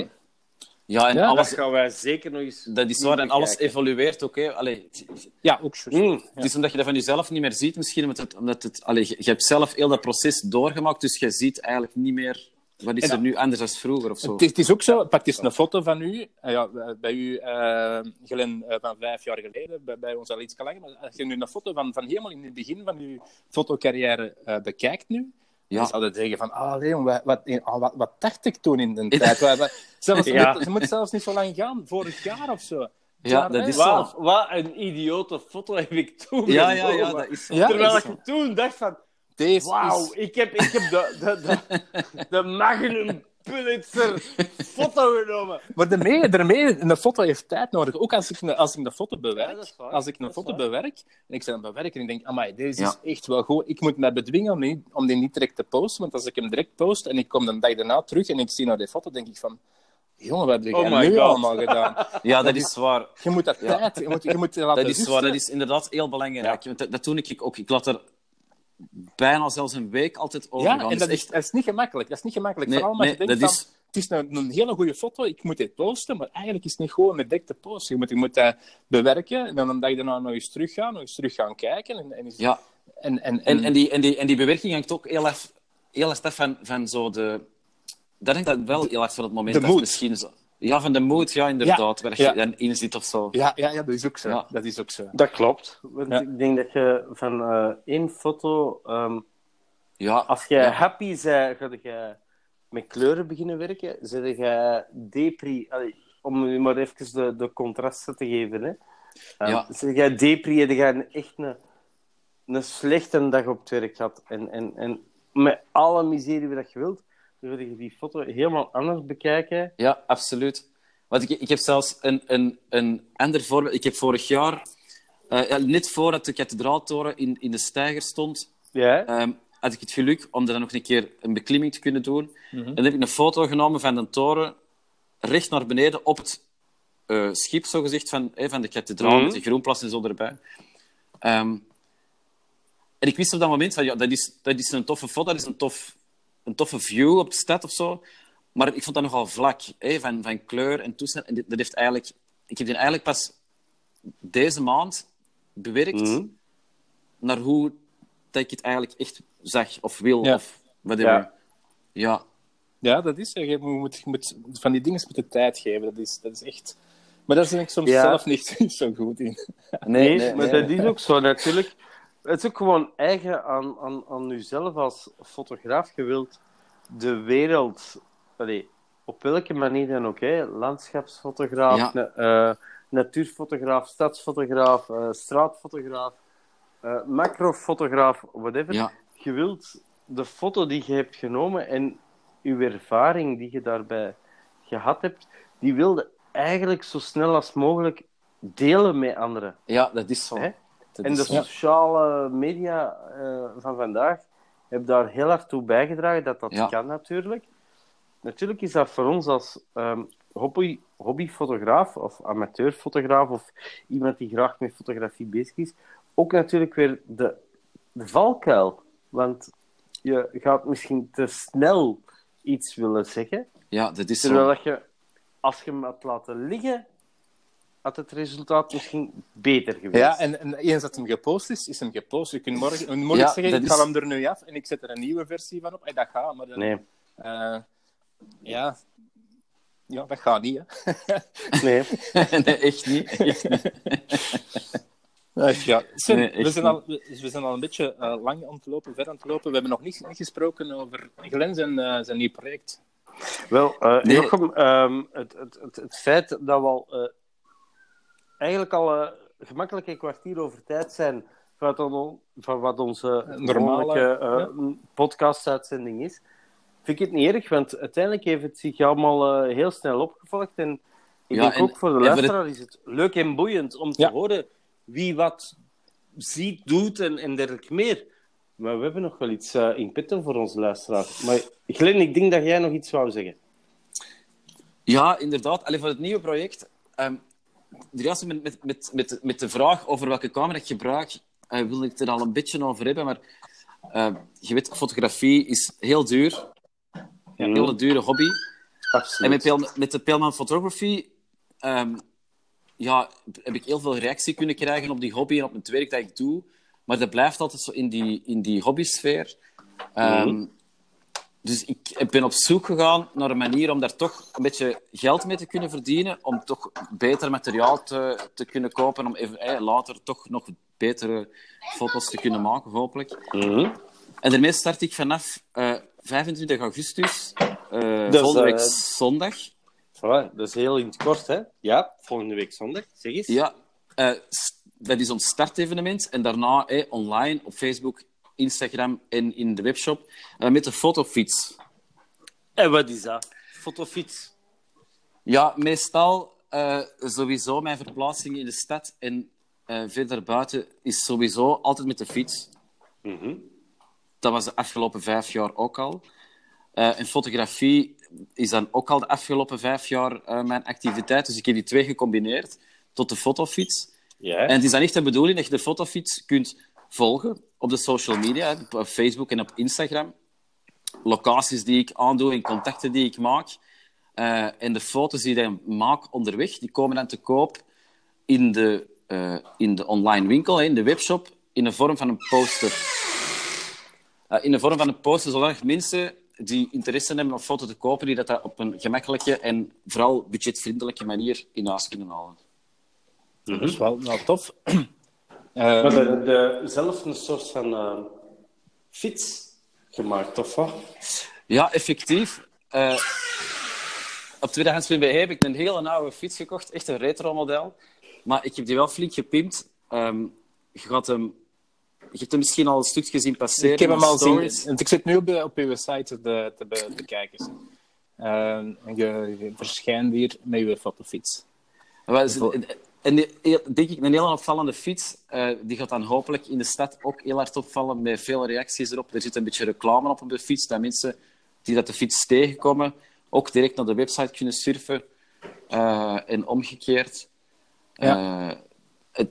Ja, en Ja, alles... Dat gaan wij zeker nog eens... Dat is waar, en alles evolueert ook. Hè. Allee, het- ja, ook juist. Mm. Het is omdat je dat van jezelf niet meer ziet, misschien. Omdat het, omdat het, allee, je, je hebt zelf heel dat proces doorgemaakt, dus je ziet eigenlijk niet meer Wat is En er nu anders dan vroeger of zo? Het is, het is ook zo, pak eens een foto van u, eh, ja, bij u, eh Glenn, eh, van vijf jaar geleden, bij, bij ons al iets langer, maar als je nu een foto van, van helemaal in het begin van uw fotocarrière eh, bekijkt nu, Ja. dan zou je zeggen van, ah Leon, wat, wat, ah, wat, wat dacht ik toen in de tijd? Wat- zelfs, Ja. het, moet zelfs niet zo lang gaan, vorig jaar of zo. Ja, dat is Wat, zo. wat een idiote foto heb ik toen Ja, ja, ja, dat is zo. Ja, Terwijl ik toen dacht van... Deze Wauw, is... ik heb, ik heb de, de, de, de Magnum Pulitzer foto genomen. Maar daarmee, daarmee, een foto heeft tijd nodig. Ook als ik een, als ik een foto bewerk. Ja, dat als ik een Dat foto waar. bewerk en ik zit aan bewerken en ik denk, amai, deze Ja. is echt wel goed. Ik moet mij bedwingen om die, om die niet direct te posten. Want als ik hem direct post en ik kom de dag daarna terug en ik zie naar die foto, denk ik van... Jongen, wat heb jij Oh nu God. allemaal gedaan? Ja, dat is waar. Je moet dat Ja. tijd... Je moet, je moet laten Dat is rusten. waar. Dat is inderdaad heel belangrijk. Want dat, dat doe ik ook. Ik laat er bijna zelfs een week altijd over Ja, gaan. en dat is, echt... dat is niet gemakkelijk. Dat is niet gemakkelijk. Nee, Vooral nee, je denkt dat van, is- het is een, een hele goede foto, ik moet dit posten, maar eigenlijk is het niet gewoon met direct te posten. Je moet, je moet dat bewerken en dan een dag daarna nog eens teruggaan, nog eens terug gaan kijken. En, en, Ja, en, en, en, en, die, en, die, en die bewerking hangt ook heel erg, heel erg van, van zo de... Dat hangt dat wel heel erg van het moment de af, mood. misschien zo. Ja, van de mood, ja, inderdaad. Waar je dan in zit of zo. Ja, ja, ja, dat is ook zo. Ja. Dat is ook zo. Dat klopt. Want Ja. ik denk dat je van eh, één foto... ehm, Ja, als je Ja. happy bent, ga je met kleuren beginnen werken. Zet je depri... allee, om nu maar even de, de contrasten te geven. Hè. Um, Ja. Zet je depri, je echt een, een slechte dag op het werk gehad. En, en, en met alle miserie wat je wilt, je die foto helemaal anders bekijken. Ja, absoluut. Want ik, ik heb zelfs een, een, een ander voorbeeld. Ik heb vorig jaar, eh, ja, net voordat de kathedraaltoren in, in de steiger stond, Ja, ehm, had ik het geluk om daar nog een keer een beklimming te kunnen doen. Mhm. En dan heb ik een foto genomen van de toren recht naar beneden op het eh, schip, zogezegd, van, van de kathedraal, Mhm. met de groenplas en zo erbij. Ehm, en ik wist op dat moment van, ja, dat is, dat is een toffe foto, dat is een, tof, een toffe view op de stad of zo. Maar ik vond dat nogal vlak, hè, van, van kleur en toestand. En dit, dat heeft eigenlijk... Ik heb die eigenlijk pas deze maand bewerkt Mhm. naar hoe dat ik het eigenlijk echt zag of wil. Ja. Of whatever. Ja. Ja. Ja, dat is. Je moet, je moet van die dingen met de tijd geven. Dat is, dat is echt. Maar daar ben ik soms Ja. zelf niet, niet zo goed in. Nee, maar dat is ook zo natuurlijk. Het is ook gewoon eigen aan, aan, aan jezelf als fotograaf. Je wilt de wereld, allee, op welke manier dan ook, hè, landschapsfotograaf, Ja. na- eh, natuurfotograaf, stadsfotograaf, eh, straatfotograaf, eh, macrofotograaf, whatever. Ja. Je wilt de foto die je hebt genomen en je ervaring die je daarbij gehad hebt, die wilde eigenlijk zo snel als mogelijk delen met anderen. ja, dat is zo. Hè? En is de sociale media eh, van vandaag hebben daar heel hard toe bijgedragen dat dat kan natuurlijk. Natuurlijk is dat voor ons als ehm, hobby, hobbyfotograaf of amateurfotograaf of iemand die graag met fotografie bezig is, ook natuurlijk weer de, de valkuil. Want je gaat misschien te snel iets willen zeggen, Ja, dat is terwijl zo. dat je, als je hem had laten liggen, had het resultaat misschien beter geweest. Ja, en, en eens dat hem gepost is, is hem gepost. Je kunt morgen, morgen Ja, zeggen, ik is- hem er nu af en ik zet er een nieuwe versie van op. En dat gaat, maar dan, Nee, eh, ja, ja, dat gaat niet. Hè. nee. nee, echt niet. Echt niet. Ja. Nee, we, zijn al, we we zijn al een beetje eh, lang aan het lopen, ver aan het lopen. We hebben nog niet, gesproken over Glenn zijn, eh, zijn nieuw project. Wel, eh Nee. Jochem, ehm, het, het, het, het feit dat we al eh, eigenlijk al eh, gemakkelijk een kwartier over tijd zijn van, wat on- van wat onze Normale, normale eh, ja. podcast-uitzending is, vind ik het niet erg, want uiteindelijk heeft het zich allemaal eh, heel snel opgevolgd. En ik Ja, denk en- ook voor de luisteraar is het leuk en boeiend om te Ja. horen wie wat ziet, doet en, en dergelijke meer. Maar we hebben nog wel iets eh, in petto voor onze luisteraar. Maar Glenn, ik denk dat jij nog iets wou zeggen. Ja, inderdaad. Alleen voor het nieuwe project. ehm de met, met, met, met, met de vraag over welke camera ik gebruik, eh wil ik het er al een beetje over hebben. Maar eh, je weet, fotografie is heel duur. Een hele dure hobby. En Absoluut. met, Pel- met de Pelman Photography ehm, ja, heb ik heel veel reactie kunnen krijgen op die hobby en op het werk dat ik doe. Maar dat blijft altijd zo in die, in die hobbysfeer. Ehm, dus ik ben op zoek gegaan naar een manier om daar toch een beetje geld mee te kunnen verdienen, om toch beter materiaal te, te kunnen kopen, om even, eh, later toch nog betere foto's te kunnen maken, hopelijk. Mhm. En daarmee start ik vanaf eh 25 augustus, eh, Dus, volgende week eh, zondag. Voilà, dat is heel in het kort, hè? Ja, volgende week zondag. Zeg eens. Ja, eh, dat is ons startevenement. En daarna eh, online op Facebook, Instagram en in de webshop met de fotofiets. En wat is dat? Fotofiets. Ja, meestal eh, sowieso mijn verplaatsing in de stad en eh, verder buiten is sowieso altijd met de fiets. Mhm. Dat was de afgelopen vijf jaar ook al. Eh, en fotografie is dan ook al de afgelopen vijf jaar mijn activiteit. Dus ik heb die twee gecombineerd tot de fotofiets. Ja. En het is dan echt de bedoeling dat je de fotofiets kunt volgen op de social media, op Facebook en op Instagram. Locaties die ik aandoe en contacten die ik maak. Eh, en de foto's die ik maak onderweg, die komen dan te koop in de, eh, in de online winkel, in de webshop, in de vorm van een poster. Eh, in de vorm van een poster, zodat mensen die interesse hebben om foto te kopen, die dat, dat op een gemakkelijke en vooral budgetvriendelijke manier in huis kunnen halen. Dat is wel nou, tof. Maar de, de, zelf een soort van eh, fiets gemaakt, of wat? Ja, effectief. Eh, op tweedehands.be heb ik een hele oude fiets gekocht, echt een retro-model. Maar ik heb die wel flink gepimpt. Ehm, je, gaat hem, je hebt hem misschien al een stukje zien passeren. Ik heb hem al stories. zien. Want ik zit nu op, de, op uw site te, te, be- te kijken. Eh, en je, je verschijnt hier met uw fotofiets. Maar een- En die- denk ik, een heel opvallende fiets. eh, die gaat dan hopelijk in de stad ook heel hard opvallen met veel reacties erop. Er zit een beetje reclame op op de fiets, dat mensen die dat de fiets tegenkomen ook direct naar de website kunnen surfen. Eh, en omgekeerd. Ja. Eh, het,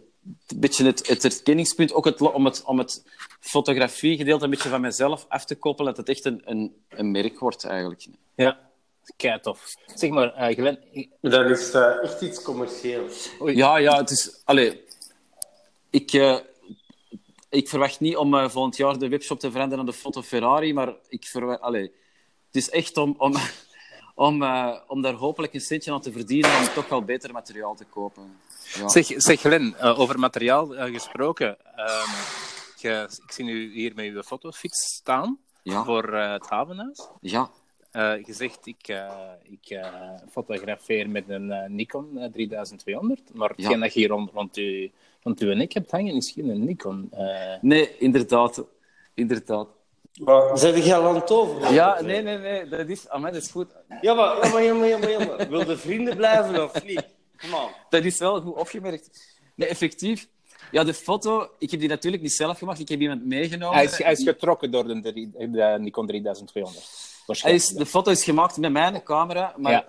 een beetje het, het herkenningspunt, ook het, om het, om het fotografiegedeelte een beetje van mezelf af te koppelen, dat het echt een, een, een merk wordt eigenlijk. Ja, kei tof. Zeg maar, eh Glenn, Dat is eh, echt iets commercieels. Oei. Ja, ja, het is... Allee, ik, eh, ik verwacht niet om volgend jaar de webshop te veranderen naar de Foto Ferrari, maar ik verwacht... Allee, het is echt om, om, om, eh, om daar hopelijk een centje aan te verdienen om toch wel beter materiaal te kopen. Ja. Zeg, zeg Glenn, over materiaal gesproken. ehm, ik zie u hier met uw fotofiets staan Ja. voor het havenhuis. Ja, Eh, je zegt, ik, eh, ik eh, fotografeer met een eh, Nikon eh, 3200, maar hetgeen Ja. dat je hier rond, rond, uw, rond uw nek hebt hangen is geen Nikon. eh. nee, inderdaad. Inderdaad. Maar zijn jij al aan het over? Ja, nee, nee, nee, dat is, amai, dat is goed. Ja, maar, ja, maar, ja, maar, ja, maar, ja, maar. Wil de vrienden blijven of niet? Kom aan. Dat is wel goed opgemerkt. Nee, effectief. Ja, de foto, ik heb die natuurlijk niet zelf gemaakt, ik heb iemand meegenomen. hij, is, hij is getrokken door de, de Nikon 3200. Hij Waarschijnlijk. is, de foto is gemaakt met mijn camera, maar Ja.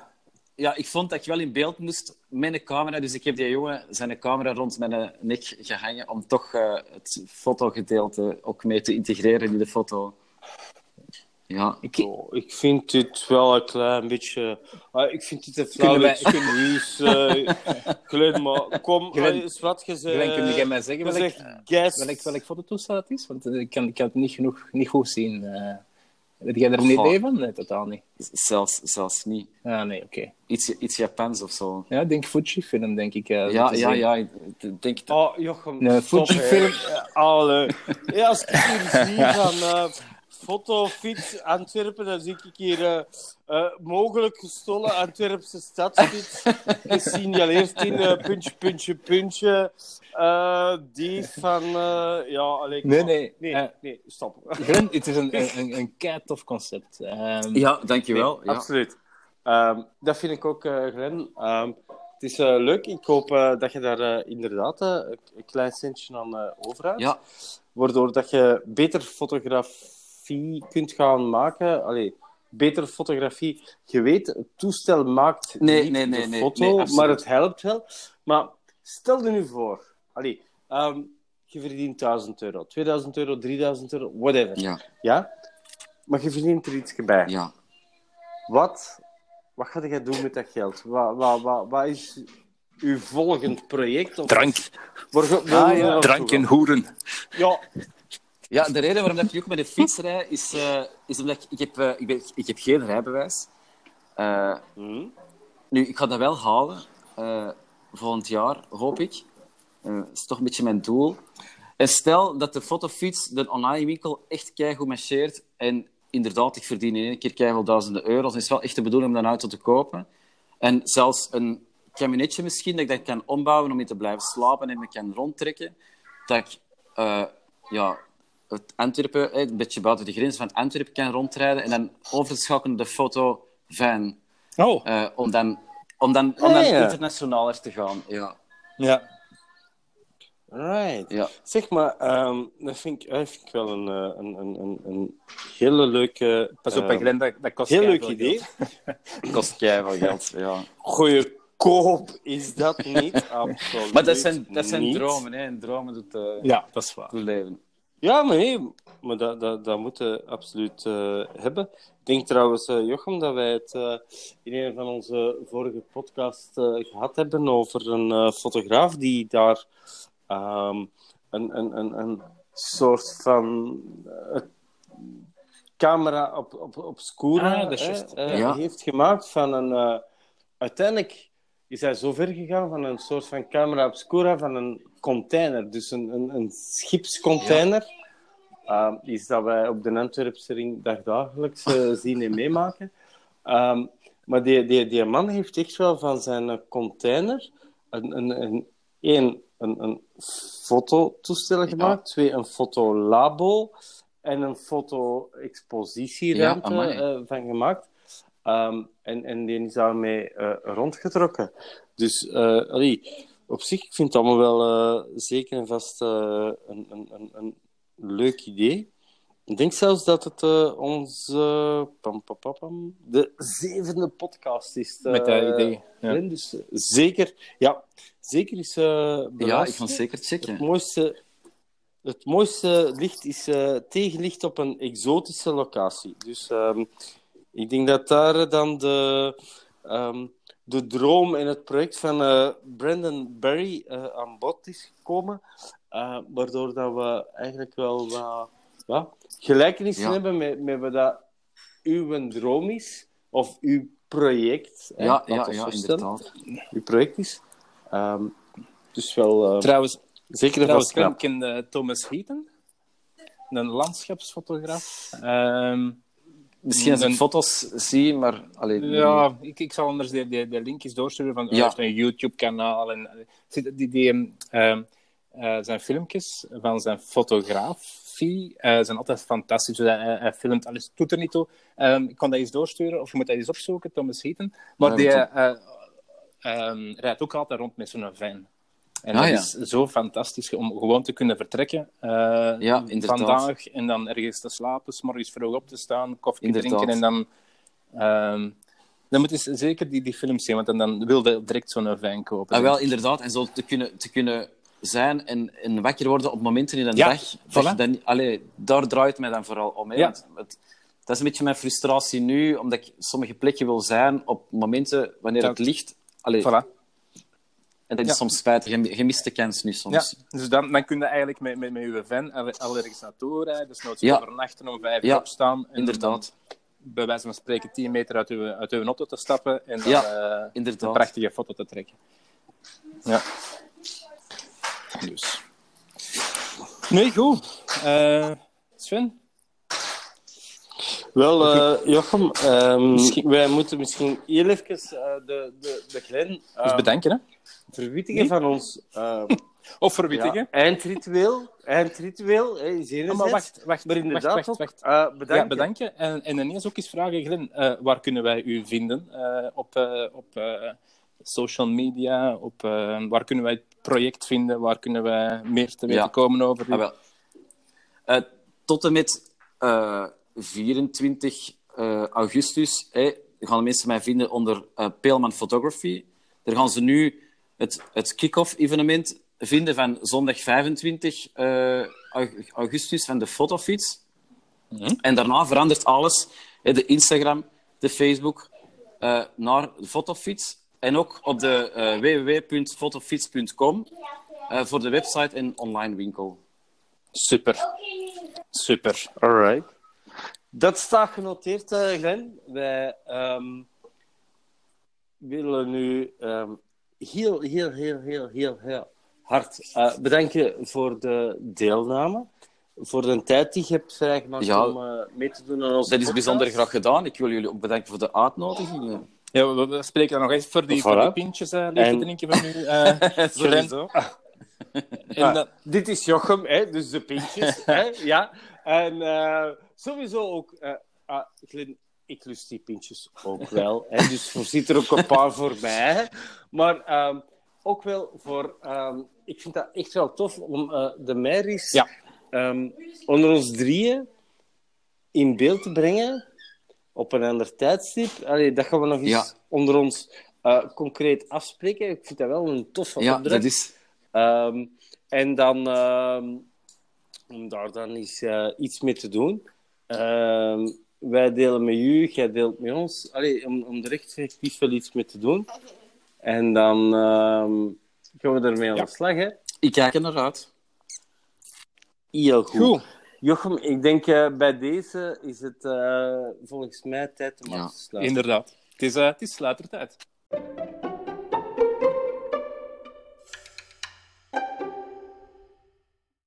ja. ik vond dat ik wel in beeld moest met een camera, dus ik heb die jongen zijn camera rond mijn eh, nek gehangen om toch eh, het fotogedeelte ook mee te integreren in de foto. Ja, Ik, Oh, ik vind dit wel een klein beetje... Ah, ik vind dit een flauw excuus. eh Glenn, maar kom, Glenn- eens wat gezegd. Glenn, kun jij mij zeggen welk, guess. welk, welk fototoestel het is? Want eh, ik kan, ik kan het niet, genoeg, niet goed zien. Weet jij er een Goh. idee van? Nee, totaal niet. zelfs, zelfs niet. Ah, nee, oké. Iets, iets Japans of zo. Ja, ik denk Fujifilm, denk ik. eh, Ja, ja, ja. Ik denk. Oh, Jochem, Nee, Fujifilm. Allee. Ja, als ik hier zie van uh, fotofiets Antwerpen, dan zie ik hier eh, eh, mogelijk gestolen Antwerpse stadsfiets. Gesignaleerd in eh, puntje, puntje, puntje. Eh, die van... eh, ja, Nee, nee, Nee, nee, stop. Glenn, het is een, een, een, concept. Ehm, Ja, dankjewel. Nee, ja. Absoluut. Ehm, dat vind ik ook, eh Glenn. Ehm, het is leuk. Ik hoop eh, dat je daar inderdaad een- klein centje aan eh overhoudt. Ja, Waardoor dat je beter fotografie kunt gaan maken. Allee, betere fotografie. Je weet, het toestel maakt Nee, niet nee, nee, de nee, foto, maar het helpt wel. Maar stel je nu voor, allee, ehm, je verdient 1000 euro, 2000 euro, 3000 euro, whatever. ja, Ja? Maar je verdient er iets bij. ja. Wat, wat ga jij doen met dat geld? Wat, wat, wat, wat is uw volgend project? Of Drank, waar je Ah, ja. drank en hoeren. Ja, Ja, de reden waarom dat ik ook met de fiets rijd, is, eh, is omdat ik, ik, heb, eh, ik, ben, ik heb geen rijbewijs. Hm? nu, ik ga dat wel halen. volgend jaar, hoop ik. Dat is toch een beetje mijn doel. En stel dat de fotofiets, de online winkel, echt keigoed marcheert. En inderdaad, ik verdien in één keer keihard duizenden euro's. Dan is het wel echt de bedoeling om een auto te kopen. En zelfs een kabinetje misschien, dat ik dat kan ombouwen om in te blijven slapen en me kan rondtrekken. Dat ik ja, het Antwerpen, eh, een beetje buiten de grens van Antwerpen kan rondrijden. En dan over te schakelen naar de foto van... Oh, eh, om dan, om dan, om Ah, dan ja. internationaler te gaan. Ja. ja. Right. Ja. Zeg maar, ehm, dat, vind ik, dat vind ik wel een, eh, een, een, een, een hele leuke... Pas op, hè, Glenn, dat, dat kost Heel leuk idee. geld. Kost keihard geld, ja. Goeie koop is dat niet, absoluut Maar dat zijn, dat zijn niet. dromen, hè. En dromen doet, Ja, dat is waar. doet leven. Ja, maar nee, maar dat, dat, dat moeten we absoluut eh, hebben. Ik denk trouwens, eh, Jochem, dat wij het eh, in een van onze vorige podcasts eh, gehad hebben over een fotograaf die daar ehm, een, een, een, een soort van camera op, op, op Scura Ah, heeft gemaakt van een... uiteindelijk is hij zo ver gegaan van een soort van camera obscura van een container. Dus een, een, een schipscontainer. Ehm, iets dat wij op de Antwerpse ring dagdagelijks eh, zien en meemaken. Ehm, maar die, die, die man heeft echt wel van zijn container een, een, een, één, een, een fototoestel gemaakt. Twee, een fotolabo. En een foto-expositieruimte Ja, eh, van gemaakt. Ehm, en, en die is daarmee eh, rondgetrokken. Dus allee, op zich, ik vind het allemaal wel eh, zeker en vast een, een, een, een leuk idee. Ik denk zelfs dat het onze pam, pam, pam, de zevende podcast is. Met dat idee. Ja. Dus zeker, ja, zeker is Ja, ik ga zeker Het checken. mooiste, het mooiste licht is tegenlicht op een exotische locatie. Dus ehm, ik denk dat daar dan de, ehm, de droom en het project van eh, Brandon Barry eh, aan bod is gekomen. Eh, waardoor dat we eigenlijk wel wat ja, gelijkenissen Ja. hebben met, met wat dat uw droom is. Of uw project. Ja, ja, ja, inderdaad. Uw project is. Ehm, dus wel Trouwens, zeker en trouwens knap. ken Thomas Heaton? Een landschapsfotograaf. Ehm, Misschien als ik Dan- foto's zie, maar... Allee, Ja, ik, ik zal anders de, de, de linkjes doorsturen van Ja. heeft een YouTube-kanaal. En, eh, zit- die, die, ehm, eh, zijn filmpjes van zijn fotografie eh, zijn altijd fantastisch. Dus hij, filmt alles, doet er niet toe. Ehm, ik kan dat eens doorsturen, of je moet dat eens opzoeken, Thomas Heaton. Maar Ja, die ehm, rijdt ook altijd rond met zo'n van. En Ah, dat ja. is zo fantastisch om gewoon te kunnen vertrekken. Ja, inderdaad. Vandaag en dan ergens te slapen, s morgens vroeg op te staan, koffie Inderdaad. drinken en dan... ehm, dan moet je zeker die, die films zien, want dan, dan wil je direct zo'n wijn kopen. Ah, wel, inderdaad. En zo te kunnen, te kunnen zijn en, en wakker worden op momenten in een Ja, dag. voilà. dan, allee, daar draait het mij dan vooral om. Hè? Ja. Want het- dat is een beetje mijn frustratie nu, omdat ik sommige plekken wil zijn op momenten wanneer Dat- het licht... Allee, Voilà. En dat is Ja. soms spijtig. Je, mist de kans nu Ja, soms. dus dan, dan kun je eigenlijk met, met, met je van al, ergens naartoe rijden, dus nooit Ja. overnachten om vijf uur Ja, opstaan. En Inderdaad. Dan, bij wijze van spreken tien meter uit uw, uit uw auto te stappen en dan Ja, eh, inderdaad. een prachtige foto te trekken. Ja. Dus. Nee, goed. Eh, Sven? Wel, eh, Jochem, ehm, Misschien- wij moeten misschien heel even eh, de, de, de Glen Dus eh, bedanken, hè? Verwittigen Nee? van ons eh, Of verwittigen. ja, eindritueel. Eindritueel, hè, is enerzijds. maar wacht, wacht, Maar inderdaad wacht, wacht, wacht. eh, bedankt. Ja, bedanken. En, en ineens ook eens vragen, Glenn, eh, waar kunnen wij u vinden? Eh, op eh, op eh, social media, op, eh, waar kunnen wij het project vinden? Waar kunnen wij meer te weten Ja. komen over u? Ah, wel. Eh, tot en met eh, 24 eh, augustus hè, gaan de mensen mij vinden onder eh Peelman Photography. Daar gaan ze nu het, het kick-off evenement vinden van zondag 25 eh, aug- augustus van de fotofiets. Mhm. En daarna verandert alles. De Instagram, de Facebook, eh, naar de fotofiets. En ook op de eh, www.fotofiets.com eh, voor de website en online winkel. Super. Super. Alright. Dat staat genoteerd, uh, Glenn. Wij um, willen nu um, heel, heel, heel, heel, heel, heel hard uh, bedanken voor de deelname. Voor de tijd die je hebt vrijgemaakt Ja. om uh, mee te doen aan onze Dat is podcast. bijzonder graag gedaan. Ik wil jullie ook bedanken voor de uitnodiging. Ja, we, we spreken dan nog eens voor die, Voilà. voor die pintjes, uh, lieve En- drinken we nu. eh Sowieso. en Ja, dan- dit is Jochem, hè, dus de pintjes. hè, ja. En eh, sowieso ook... eh ah, Glenn, ik lust die pintjes ook wel. Hè, dus er ook een paar voor mij. Maar ehm, ook wel voor... ehm, ik vind dat echt wel tof om eh, de Mary's Ja. ehm, onder ons drieën in beeld te brengen op een ander tijdstip. Allee, dat gaan we nog eens Ja. onder ons eh, concreet afspreken. Ik vind dat wel een toffe Ja, opdracht. dat is... En dan, om daar dan eens eh, iets mee te doen. Wij delen met u, jij deelt met ons. Allee, om, om er echt effectief wel iets mee te doen. En dan ehm, gaan we ermee aan de slag. Hè? Ik kijk er naar uit. Heel goed. Goed. Jochem, ik denk eh, bij deze is het eh, volgens mij tijd om Ja, af te sluiten. Inderdaad. Het is, eh, het is sluitertijd.